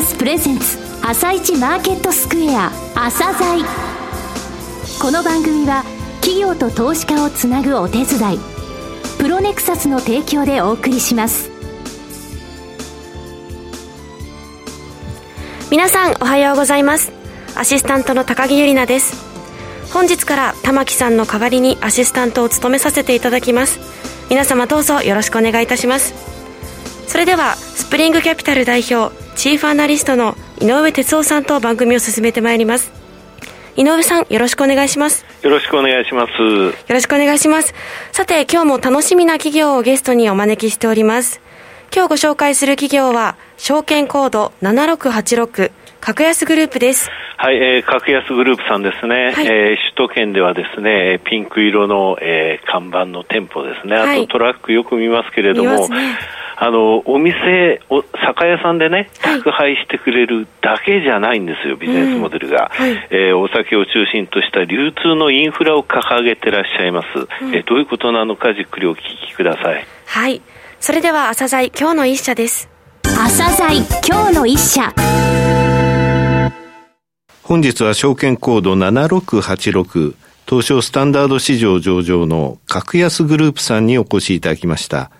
サスプレゼンツ朝一マーケットスクエア朝鮮。この番組は企業と投資家をつなぐお手伝いプロネクサスの提供でお送りします。皆さんおはようございます。アシスタントの高木由里奈です。本日から玉木さんの代わりにアシスタントを務めさせていただきます。皆様どうぞよろしくお願いいたします。それではスプリングキャピタル代表チーフアナリストの井上哲夫さんと番組を進めてまいります。井上さんよろしくお願いします。よろしくお願いします。よろしくお願いします。さて今日も楽しみな企業をゲストにお招きしております。今日ご紹介する企業は証券コード7686格安グループです。はい、えー、格安グループさんですね。はい、えー、首都圏ではですね、ピンク色の、えー、看板の店舗ですね。あとトラックよく見ますけれども、ね、あの、お店、お酒屋さんでね、宅配してくれるだけじゃないんですよ、ビジネスモデルが。うんはい、えー、お酒を中心とした流通のインフラを掲げてらっしゃいます。うん、えー、どういうことなのかじっくりお聞きください。はい。それでは朝鮮今日の一社です。朝鮮今日の一社。本日は証券コード7686東証スタンダード市場上場の格安グループさんにお越しいただきました。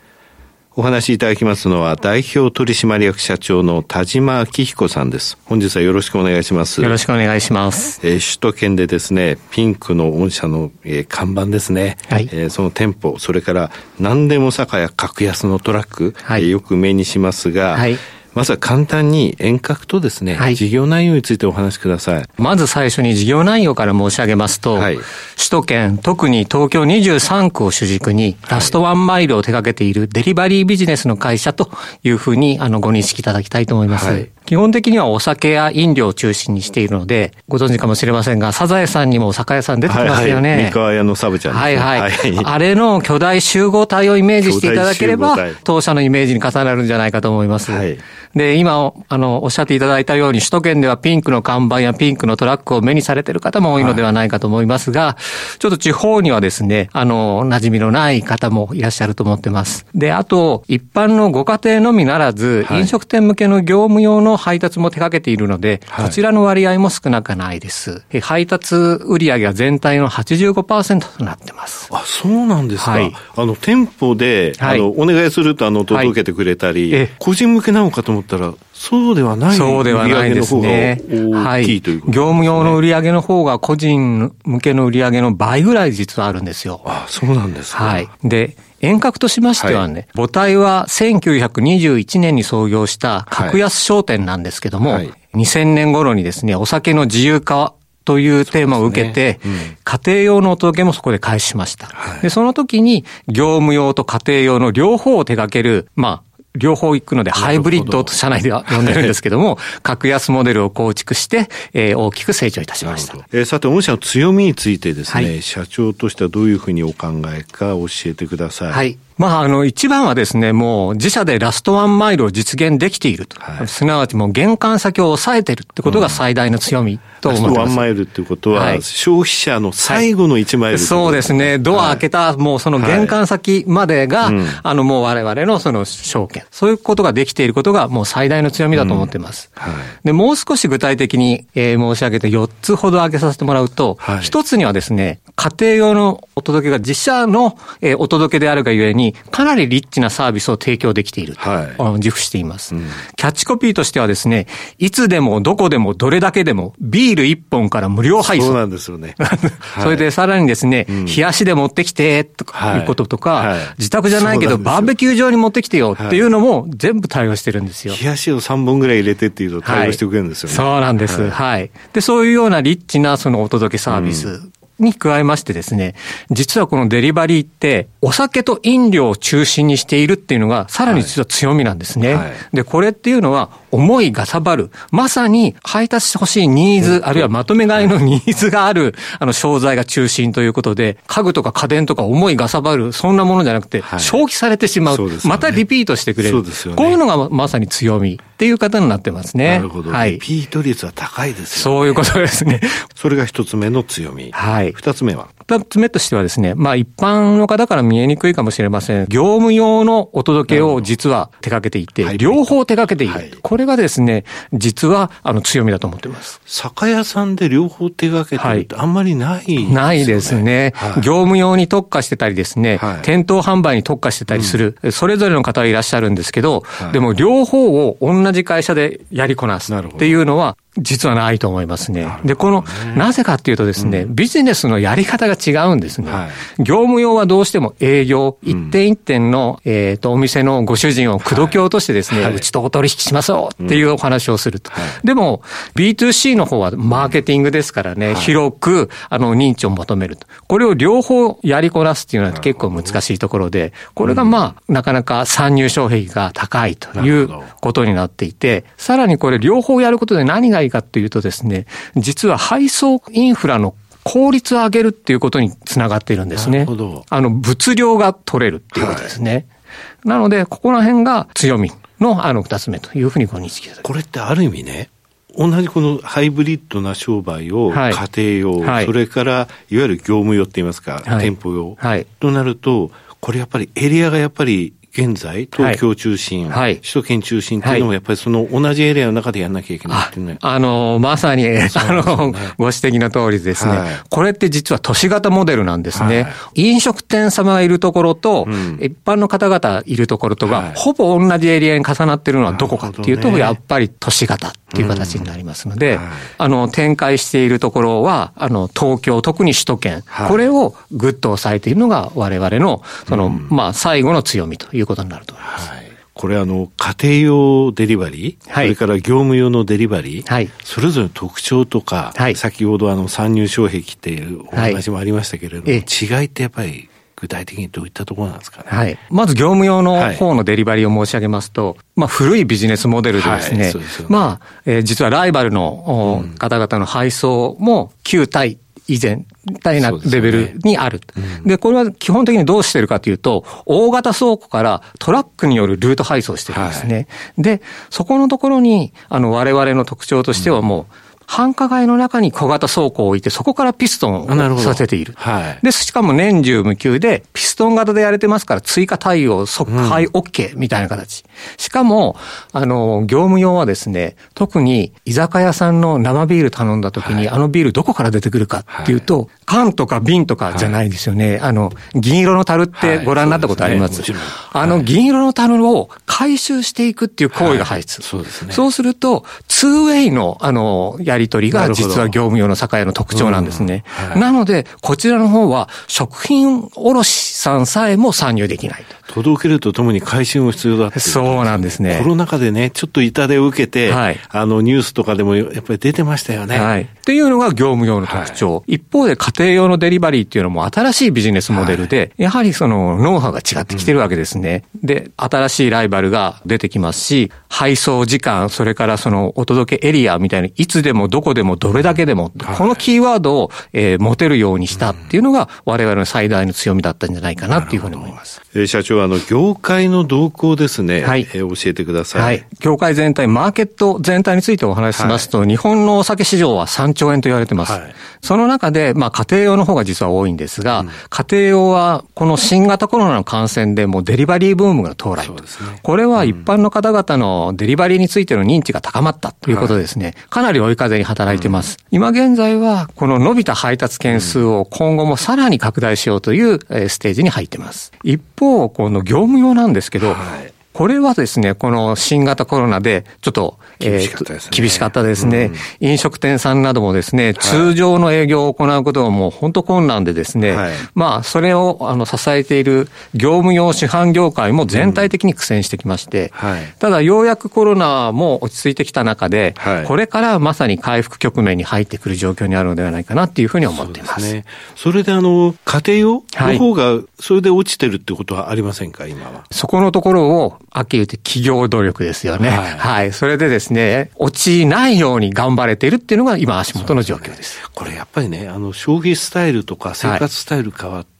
お話しいただきますのは代表取締役社長の田島明彦さんです。本日はよろしくお願いします。よろしくお願いします。えー、首都圏でですね、ピンクの御社の、えー、看板ですね。はい。えー、その店舗、それから何でも酒屋格安のトラック、はい、えー、よく目にしますが、はい。まずは簡単に遠隔とですね、はい、事業内容についてお話しください。まず最初に事業内容から申し上げますと、はい、首都圏、特に東京23区を主軸に、ラストワンマイルを手掛けているデリバリービジネスの会社というふうに、あの、ご認識いただきたいと思います。はい、基本的にはお酒や飲料を中心にしているので、ご存知かもしれませんが、サザエさんにもお酒屋さん出てきますよね。はいはい、三河屋のサブちゃん、ね、はいはい。はい、あれの巨大集合体をイメージしていただければ、当社のイメージに重なるんじゃないかと思います。はいで、今、あの、おっしゃっていただいたように、首都圏ではピンクの看板やピンクのトラックを目にされている方も多いのではないかと思いますが、はい、ちょっと地方にはですね、あの、馴染みのない方もいらっしゃると思ってます。で、あと、一般のご家庭のみならず、はい、飲食店向けの業務用の配達も手掛けているので、はい、こちらの割合も少なくないです。配達売上が全体の85%となってます。あ、そうなんですか。はい、あの、店舗で、あの、お願いすると、あの、届けてくれたり、個人向けなのかと思ったら、そうではないそうではないですね。はい。業務用の売上の方が個人向けの売上の倍ぐらい実はあるんですよ。あそうなんですか。はい。で、遠隔としましてはね、はい、母体は1921年に創業した格安商店なんですけども、はい、2000年頃にですね、お酒の自由化というテーマを受けて、ね。うん、家庭用のお届けもそこで開始しました。はい、で、その時に業務用と家庭用の両方を手掛ける、まあ、両方行くので、ハイブリッドと社内では呼んでるんですけども、格安モデルを構築して、えー、大きく成長いたしました。えー、さて、御社の強みについてですね、はい、社長としてはどういうふうにお考えか教えてください。はい。まあ、あの、一番はですね、もう自社でラストワンマイルを実現できていると。はい、すなわちもう玄関先を抑えてるってことが最大の強みと思ってます。ラストワンマイルってことは、はい、消費者の最後の1マイル、はい、そうですね。ドア開けた、もうその玄関先までが、うん、あの、もう我々のその証券。そういうことができていることがもう最大の強みだと思ってます。うん、で、もう少し具体的に、えー、申し上げて4つほど挙げさせてもらうと、1つにはですね、家庭用のお届けが自社の、えー、お届けであるがゆえに、かなりリッチなサービスを提供できている。はい。自負しています、うん、キャッチコピーとしてはですね、いつでもどこでもどれだけでもビール1本から無料配送。そうなんですよね。それでさらにですね、冷やしで持ってきて、とかいうこととか、はいはい、自宅じゃないけどバーベキュー場に持ってきてよっていうのも全部対応してるんですよ。冷やしを3本ぐらい入れてっていうと対応してくれるんですよね。そうなんです。はい。で、そういうようなリッチなそのお届けサービス。に加えましてですね、実はこのデリバリーって、お酒と飲料を中心にしているっていうのが、さらに実は強みなんですね。はいはい、で、これっていうのは、思いがさばる。まさに配達してほしいニーズ、あるいはまとめ買いのニーズがある、あの、商材が中心ということで、家具とか家電とか思いがさばる、そんなものじゃなくて、消費されてしまう。うね、またリピートしてくれる。ね、こういうのがまさに強みっていう方になってますね。なるほど。はい。リピート率は高いですよね。そういうことですね。それが一つ目の強み。はい。二つ目は？二つ目としてはですね、まあ一般の方から見えにくいかもしれません。業務用のお届けを実は手掛けていて、両方手掛けている。はい、これがですね、実はあの強みだと思っています。酒屋さんで両方手掛けてるってあんまりない、ね、ないですね、はい、業務用に特化してたりですね、はい、店頭販売に特化してたりする、うん、それぞれの方はいらっしゃるんですけど、でも両方を同じ会社でやりこなすっていうのは、実はないと思いますね。で、この、なぜかっていうとですね、うん、ビジネスのやり方が違うんですね。はい、業務用はどうしても営業、一点一点の、えっ、ー、と、お店のご主人を口説き落としてですね、はい、うちとお取引しますよっていうお話をすると。うん、でも、B2C の方はマーケティングですからね、広く、あの、認知を求めると。これを両方やりこなすっていうのは結構難しいところで、これがまあ、なかなか参入障壁が高いということになっていて、さらにこれ両方やることで何がいいかっていうとですね、実は配送インフラの効率を上げるっていうことにつながっているんですね。あの、物量が取れるっていうことですね。はい、なので、ここら辺が強みのあの二つ目というふうにご認識いこれってある意味ね、同じこのハイブリッドな商売を家庭用、はい、それからいわゆる業務用って言いますか、はい、店舗用、となると、これやっぱりエリアがやっぱり現在、東京中心、はい、首都圏中心っていうのも、やっぱりその同じエリアの中でやんなきゃいけないっていうね。あの、まさに、ね、あの、ご指摘の通りですね、はい、これって実は都市型モデルなんですね。はい、飲食店様がいるところと、うん、一般の方々いるところとが、ほぼ同じエリアに重なってるのはどこかっていうと、ね、やっぱり都市型っていう形になりますので、うん。あの、展開しているところは、あの、東京、特に首都圏、これをぐっと抑えているのが我々の、その、うん、まあ、最後の強みということになると思います。はい。これあの、家庭用デリバリー、はい、それから業務用のデリバリー、はい、それぞれの特徴とか、はい、先ほどあの参入障壁っていうお話もありましたけれども、はい、違いってやっぱり具体的にどういったところなんですかね。はい。まず業務用の方のデリバリーを申し上げますと、はい、まあ古いビジネスモデルでですね、はい、すねまあ、えー、実はライバルの、方々の配送も旧体以前、大なレベルにある。で、ねうん、これは基本的にどうしてるかというと、大型倉庫からトラックによるルート配送してるんですね。はい、で、そこのところに、あの、我々の特徴としてはもう、うん繁華街の中に小型倉庫を置いて、そこからピストンをさせている。はい、で、しかも年中無休で、ピストン型でやれてますから、追加対応、即配 OK みたいな形。うん、しかも、あの、業務用はですね、特に居酒屋さんの生ビール頼んだ時に、はい、あのビールどこから出てくるかっていうと、はい、缶とか瓶とかじゃないですよね。あの、銀色の樽ってご覧になったことあります、はいすね、あの銀色の樽を回収していくっていう行為が入って、そうですね。そうすると、ツーウェイの、あの、やり取りが実は業務用の酒屋の特徴なんですね。はい、なので、こちらの方は食品卸さんさえも参入できないと。届けるとともに回収も必要だって、そうなんですね。コロナ禍でね、ちょっと痛手を受けて、はい、あのニュースとかでもやっぱり出てましたよね。はい。っていうのが業務用の特徴。はい、一方で家庭用のデリバリーっていうのも新しいビジネスモデルで、はい、やはりそのノウハウが違ってきてるわけですね。うん、で、新しいライバルが出てきますし、配送時間、それからそのお届けエリアみたいに、いつでもどこでもどれだけでも、このキーワードを、えー、持てるようにしたっていうのが我々の最大の強みだったんじゃないかなっていうふうに思います。えー、社長、あの、業界の動向ですね。はい。えー、教えてください。はい。業界全体、マーケット全体についてお話ししますと、はい、日本のお酒市場は3兆円と言われてます。はい。その中で、まあ、家庭用の方が実は多いんですが、うん、家庭用は、この新型コロナの感染でもうデリバリーブームが到来。ね。これは一般の方々のデリバリーについての認知が高まったということですね。はい、かなり追い風に働いてます。うん、今現在は、この伸びた配達件数を今後もさらに拡大しようというステージに入ってます。一方、この業務用なんですけど、はい。これはですね、この新型コロナで、ちょっと、厳しかったですね。厳しかったですね、うん、飲食店さんなどもですね、通常の営業を行うことはもう本当困難でですね、はい、まあ、それをあの支えている業務用市販業界も全体的に苦戦してきまして、うんはい、ただようやくコロナも落ち着いてきた中で、はい、これからまさに回復局面に入ってくる状況にあるのではないかなっていうふうに思っています。そね。それであの、家庭用の方が、それで落ちてるってことはありませんか、今は？そこのところを、あっきり言って企業努力ですよね。はい。はい。それでですね、落ちないように頑張れているっていうのが今足元の状況です。これやっぱりね、あの、消費スタイルとか生活スタイル変わって、て、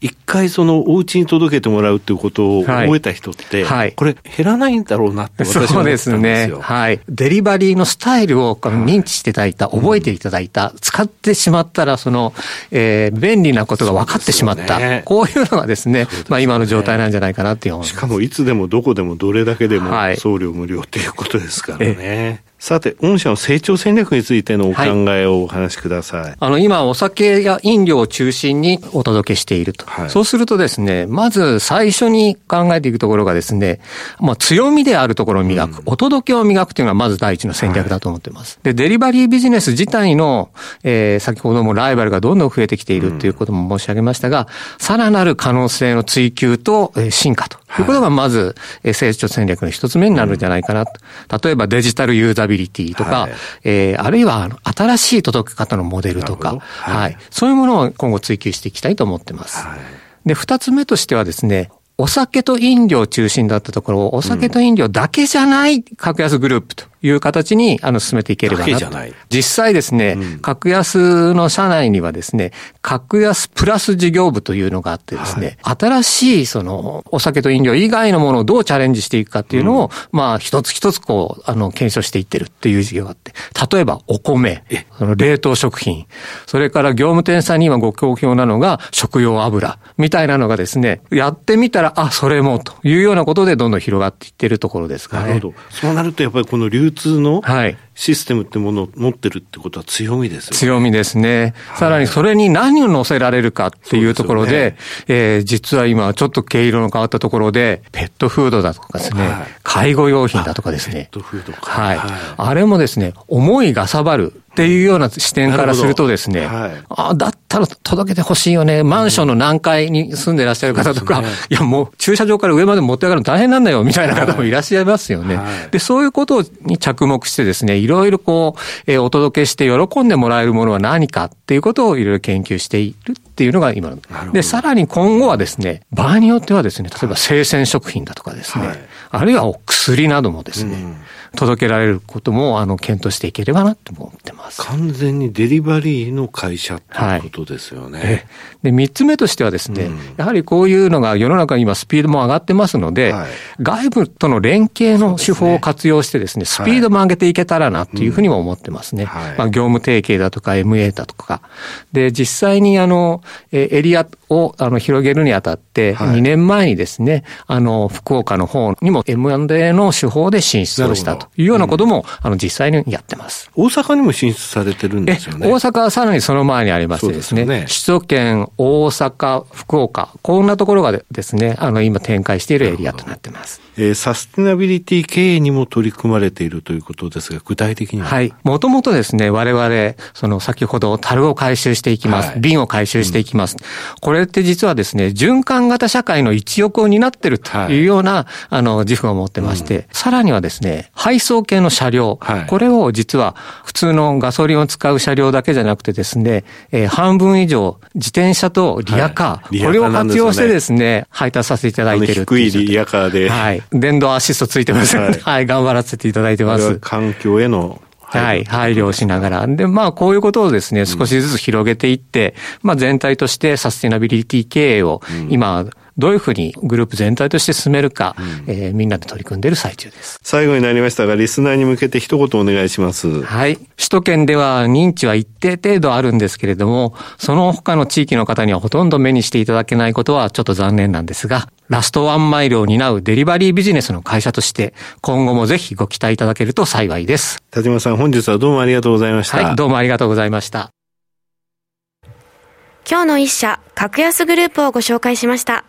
一、回そのお家に届けてもらうっていうことを覚えた人って、はい、これ減らないんだろうなって私は思ったんですよ。そうですね。はい。デリバリーのスタイルを認知していただいた、覚えていただいた、使ってしまったら、その、えー、便利なことが分かってしまった。ね、こういうのがですね、すねまあ今の状態なんじゃないかなっていうしかもいつでもどこでもどれだけでも送料無料っていうことですからね。さて、御社の成長戦略についてのお考えをお話しください。はい、あの、今、お酒や飲料を中心にお届けしていると。はい、そうするとですね、まず最初に考えていくところがですね、まあ、強みであるところを磨く、うん、お届けを磨くというのがまず第一の戦略だと思っています。はい、で、デリバリービジネス自体の、えー、先ほどもライバルがどんどん増えてきているということも申し上げましたが、さ、ら、なる可能性の追求と、えー、進化とい。うことがまず、えー、成長戦略の一つ目になるんじゃないかな。と。例えばデジタルユーザビリティとか、はい、えー、あるいは新しい届け方のモデルとか、はい、はい、そういうものを今後追求していきたいと思ってます。はい、で、二つ目としてはですね、お酒と飲料中心だったところ、お酒と飲料だけじゃない格安グループという形に、あの、進めていければなと。実際ですね、うん、格安の社内にはですね、格安プラス事業部というのがあってですね、はい、新しいその、お酒と飲料以外のものをどうチャレンジしていくかっていうのを、うん、まあ、一つ一つこう、あの、検証していってるっていう事業があって、例えばお米、その冷凍食品、それから業務店さんに今ご好評なのが食用油。みたいなのがですね、やってみたら、あ、それもというようなことでどんどん広がっていってるところですからね。なるほど。そうなるとやっぱりこの流流通の、はい、システムってものを持ってるってことは強みですよね。強みですね。さらにそれに何を乗せられるかっていうところで、でね、えー、実は今ちょっと毛色の変わったところで、ペットフードだとかですね、はい、介護用品だとかですね。ペットフードか。はい。はい、あれもですね、思いがさばる。っていうような視点からするとですね、はい、あだったら届けてほしいよね。マンションの何階に住んでいらっしゃる方とか、ね、いやもう駐車場から上まで持って上がるの大変なんだよ、みたいな方もいらっしゃいますよね。はい、で、そういうことに着目してですね、いろいろこう、えー、お届けして喜んでもらえるものは何かっていうことをいろいろ研究しているっていうのが今の。で、さらに今後はですね、場合によってはですね、例えば生鮮食品だとかですね、はい、あるいはお薬などもですね、うん届けられることも、あの、検討していければなと思ってます。完全にデリバリーの会社っていうことですよね。はい、で、三つ目としてはですね、うん、やはりこういうのが世の中に今スピードも上がってますので、はい、外部との連携の手法を活用してですね、スピードも上げていけたらなっていうふうにも思ってますね。はい、まあ、業務提携だとか MA だとか。で、実際にあの、エリアをあの広げるにあたって、2年前にですね、あの、福岡の方にも M&A の手法で進出をしたというようなことも、あの、実際にやってます。大阪にも進出されてるんですよね。大阪はさらにその前にありましてですね、すね首都圏、大阪、福岡、こんなところがですね、あの、今展開しているエリアとなってます。えー、サステナビリティ経営にも取り組まれているということですが、具体的には？はい。もともとですね、我々、その先ほど樽を回収していきます。はい、瓶を回収していきます。うん、これって実はですね、循環型社会の一翼を担っているというような、はい、あの、自負を持ってまして、うん、さらにはですね、配送系の車両、はい、これを実は普通のガソリンを使う車両だけじゃなくてですね、えー、半分以上、自転車とリアカー、これを活用してですね、配達させていただいている低いリアカーで。はい。電動アシストついてます。はい、はい、頑張らせていただいてます。環境へのはい、配慮をしながら。で、まあ、こういうことをですね、少しずつ広げていって、まあ、全体としてサステナビリティ経営を今、どういうふうにグループ全体として進めるか、うん、えー、みんなで取り組んでいる最中です。最後になりましたが、リスナーに向けて一言お願いします。はい。首都圏では認知は一定程度あるんですけれども、その他の地域の方にはほとんど目にしていただけないことはちょっと残念なんですが、ラストワンマイルを担うデリバリービジネスの会社として、今後もぜひご期待いただけると幸いです。田島さん、本日はどうもありがとうございました。はい、どうもありがとうございました。今日の一社、格安グループをご紹介しました。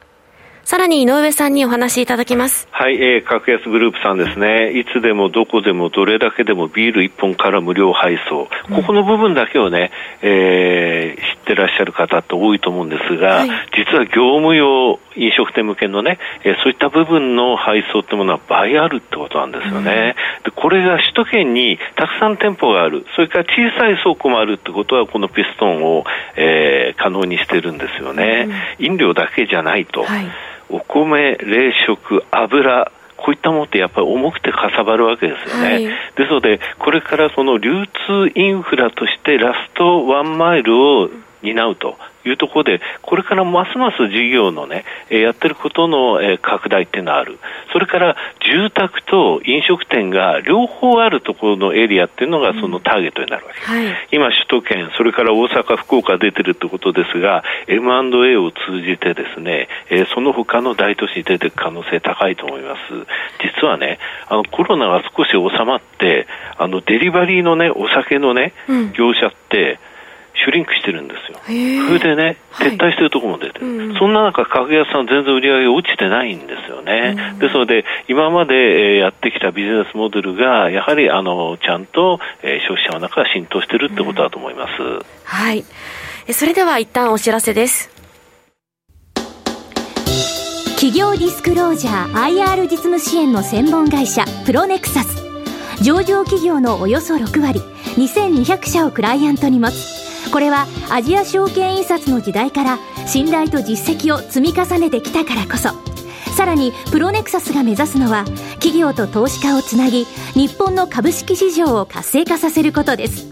さらに井上さんにお話しいただきます。はい、えー、格安グループさんですね。いつでもどこでもどれだけでもビール1本から無料配送。ここの部分だけをね、えー、知ってらっしゃる方って多いと思うんですが、はい、実は業務用飲食店向けのね、えー、そういった部分の配送ってものは倍あるってことなんですよね。でこれが首都圏にたくさん店舗がある。それから小さい倉庫もあるってことは、このピストンを、えー、可能にしてるんですよね。飲料だけじゃないと。はいお米、冷食、油、こういったものってやっぱり重くてかさばるわけですよね。はい、ですので、これからその流通インフラとしてラストワンマイルを担うというところで、これからますます事業のね、やってることの拡大っていうのはある。それから住宅と飲食店が両方あるところのエリアっていうのがそのターゲットになるわけです。うんはい、今、首都圏、それから大阪、福岡出てるってことですが、M&A を通じてですね、その他の大都市に出ていく可能性高いと思います。実はね、あのコロナが少し収まって、あのデリバリーのね、お酒のね、業者って、シュリンクしてるんですよ。それでね、撤退してるところも出てる、はいそんな中、格安さん全然売り上げ落ちてないんですよね。ですので、今までやってきたビジネスモデルが、やはりあのちゃんと消費者の中浸透してるってことだと思います。はい。それでは一旦お知らせです。企業ディスクロージャー IR 実務支援の専門会社プロネクサス上場企業のおよそ6割2200社をクライアントに持つこれはアジア証券印刷の時代から信頼と実績を積み重ねてきたからこそ。さらにプロネクサスが目指すのは企業と投資家をつなぎ日本の株式市場を活性化させることです。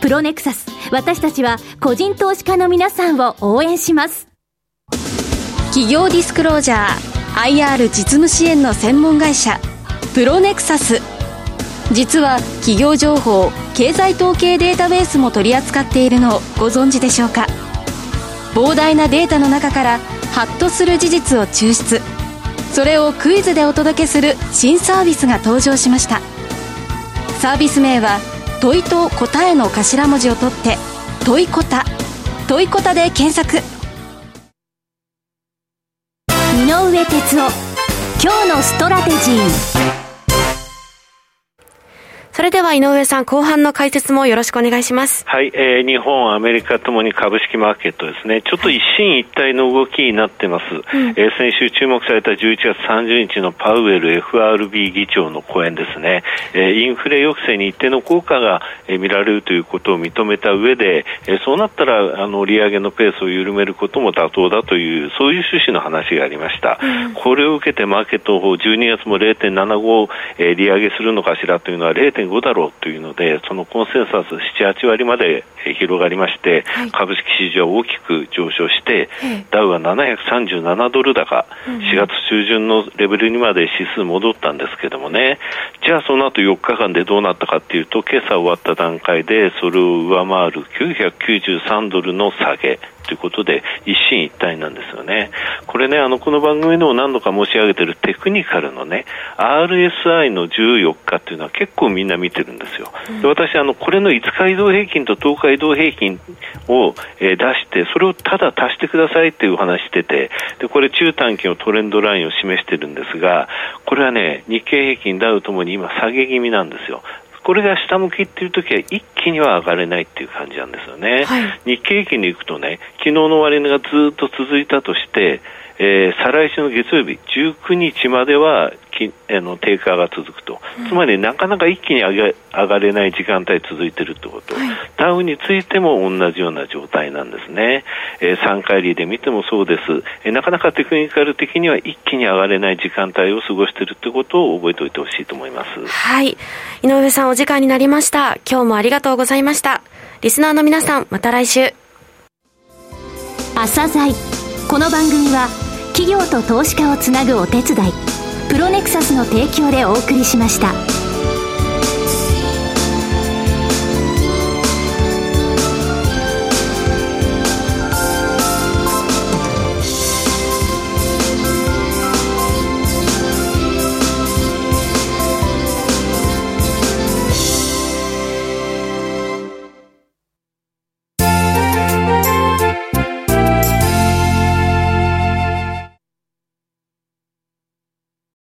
プロネクサス私たちは個人投資家の皆さんを応援します。企業ディスクロージャー IR 実務支援の専門会社プロネクサス。実は企業情報経済統計データベースも取り扱っているのをご存知でしょうか？膨大なデータの中からハッとする事実を抽出。それをクイズでお届けする新サービスが登場しました。サービス名は問いと答えの頭文字を取って問いこた。問いこたで検索。井上哲夫今日のストラテジー。それでは井上さん、後半の解説もよろしくお願いします。はい、えー、日本、アメリカともに株式マーケットですね、ちょっと一進一退の動きになってます。うん、えー、先週注目された11月30日のパウエル FRB 議長の講演ですね、えー、インフレ抑制に一定の効果が、えー、見られるということを認めた上で、えー、そうなったら、あの、利上げのペースを緩めることも妥当だという、そういう趣旨の話がありました。うん、これを受けてマーケット法12月も0.75、えー、利上げするのかしらというのは0.5 5だろうというので、そのコンセンサス7、8割まで広がりまして、はい、株式市場は大きく上昇して、はい、ダウは737ドル高、4月中旬のレベルにまで指数戻ったんですけどもね、じゃあその後4日間でどうなったかというと、今朝終わった段階で、それを上回る993ドルの下げ。ということで一進一退なんですよね。これね、あの、この番組でも何度か申し上げているテクニカルのね、RSI の14日っていうのは結構みんな見てるんですよ。で私、あの、これの5日移動平均と10日移動平均を、えー、出して、それをただ足してくださいっていう話してて、で、これ中短期のトレンドラインを示してるんですが、これはね、日経平均、ダウともに今下げ気味なんですよ。これが下向きっていう時は一気には上がれないっていう感じなんですよね。はい、日経平均でいくとね、昨日の終値がずっと続いたとして、えー、再来週の月曜日19日まではきあの低下が続くと、うん、つまりなかなか一気に上げ上がれない時間帯続いているということ、はい、ダウについても同じような状態なんですね、えー、3回利で見てもそうです、えー、なかなかテクニカル的には一気に上がれない時間帯を過ごしているということを覚えておいてほしいと思います。はい。井上さんお時間になりました。今日もありがとうございました。リスナーの皆さんまた来週。朝鮮。この番組は企業と投資家をつなぐお手伝いプロネクサスの提供でお送りしました。